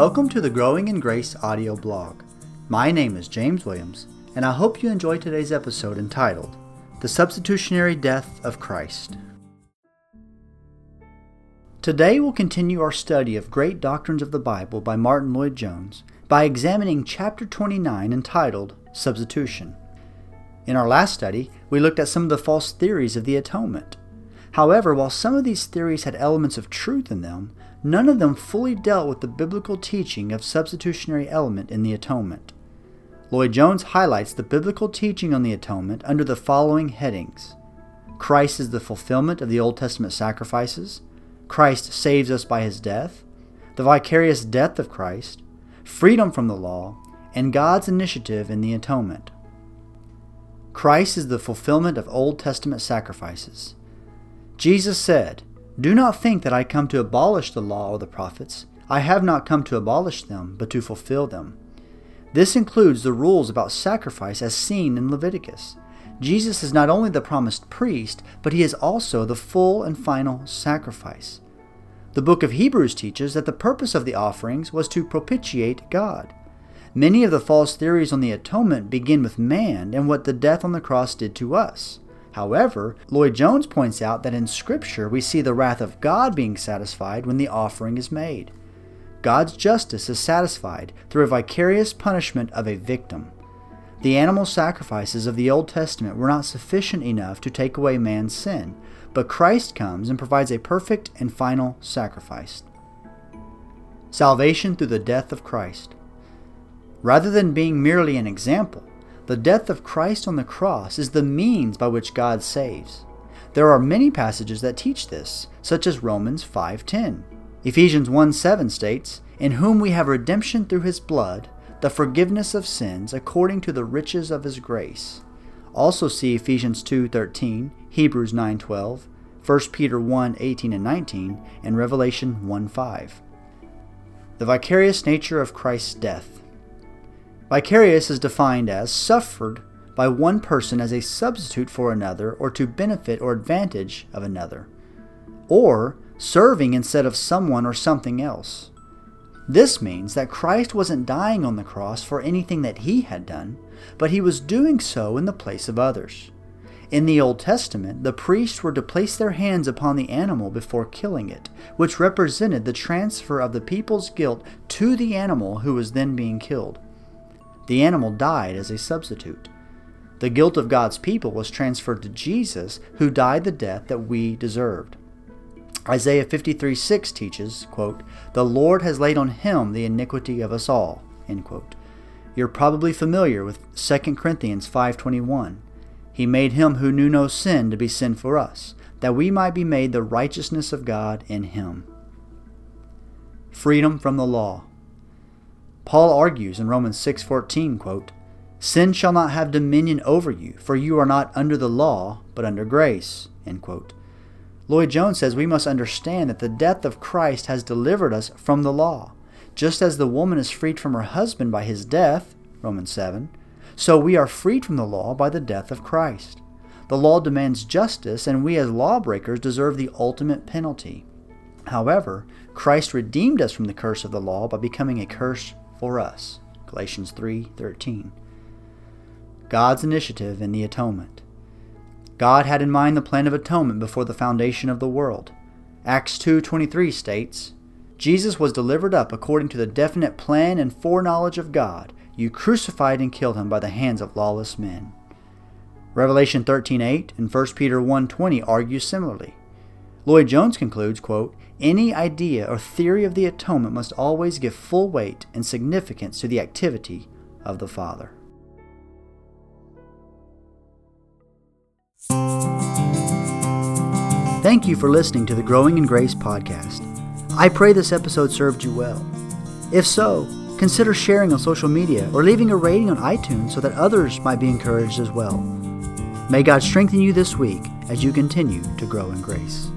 Welcome to the Growing in Grace audio blog. My name is James Williams, and I hope you enjoy today's episode entitled The Substitutionary Death of Christ. Today we'll continue our study of Great Doctrines of the Bible by Martyn Lloyd-Jones by examining chapter 29 entitled Substitution. In our last study, we looked at some of the false theories of the atonement. However, while some of these theories had elements of truth in them, none of them fully dealt with the biblical teaching of substitutionary element in the atonement. Lloyd-Jones highlights the biblical teaching on the atonement under the following headings Christ is the fulfillment of the Old Testament sacrifices, Christ saves us by his death, the vicarious death of Christ, freedom from the law, and God's initiative in the atonement. Christ is the fulfillment of Old Testament sacrifices. Jesus said, Do not think that I come to abolish the law or the prophets. I have not come to abolish them, but to fulfill them. This includes the rules about sacrifice as seen in Leviticus. Jesus is not only the promised priest, but he is also the full and final sacrifice. The book of Hebrews teaches that the purpose of the offerings was to propitiate God. Many of the false theories on the atonement begin with man and what the death on the cross did to us. However, Lloyd-Jones points out that in Scripture we see the wrath of God being satisfied when the offering is made. God's justice is satisfied through a vicarious punishment of a victim. The animal sacrifices of the Old Testament were not sufficient enough to take away man's sin, but Christ comes and provides a perfect and final sacrifice. Salvation through the death of Christ. Rather than being merely an example, the death of Christ on the cross is the means by which God saves. There are many passages that teach this, such as Romans 5:10. Ephesians 1:7 states, "In whom we have redemption through his blood, the forgiveness of sins according to the riches of his grace." Also see Ephesians 2:13, Hebrews 9:12, 1 Peter 1:18 and 19, and Revelation 1:5. The vicarious nature of Christ's death. Vicarious is defined as suffered by one person as a substitute for another or to benefit or advantage of another, or serving instead of someone or something else. This means that Christ wasn't dying on the cross for anything that he had done, but he was doing so in the place of others. In the Old Testament, the priests were to place their hands upon the animal before killing it, which represented the transfer of the people's guilt to the animal who was then being killed. The animal died as a substitute. The guilt of God's people was transferred to Jesus, who died the death that we deserved. Isaiah 53 6 teaches, quote, The Lord has laid on him the iniquity of us all. End quote. You're probably familiar with 2 Corinthians 5.21. He made him who knew no sin to be sin for us, that we might be made the righteousness of God in him. Freedom from the law. Paul argues in Romans 6:14, quote, "Sin shall not have dominion over you, for you are not under the law, but under grace." End quote. Lloyd-Jones says we must understand that the death of Christ has delivered us from the law. Just as the woman is freed from her husband by his death, Romans 7, so we are freed from the law by the death of Christ. The law demands justice, and we as lawbreakers deserve the ultimate penalty. However, Christ redeemed us from the curse of the law by becoming a curse for us. Galatians 3:13. God's initiative in the atonement. God had in mind the plan of atonement before the foundation of the world. Acts 2:23 states, Jesus was delivered up according to the definite plan and foreknowledge of God. You crucified and killed him by the hands of lawless men. Revelation 13:8 and 1 Peter 1:20 argue similarly. Lloyd-Jones concludes, quote, any idea or theory of the atonement must always give full weight and significance to the activity of the Father. Thank you for listening to the Growing in Grace podcast. I pray this episode served you well. If so, consider sharing on social media or leaving a rating on iTunes so that others might be encouraged as well. May God strengthen you this week as you continue to grow in grace.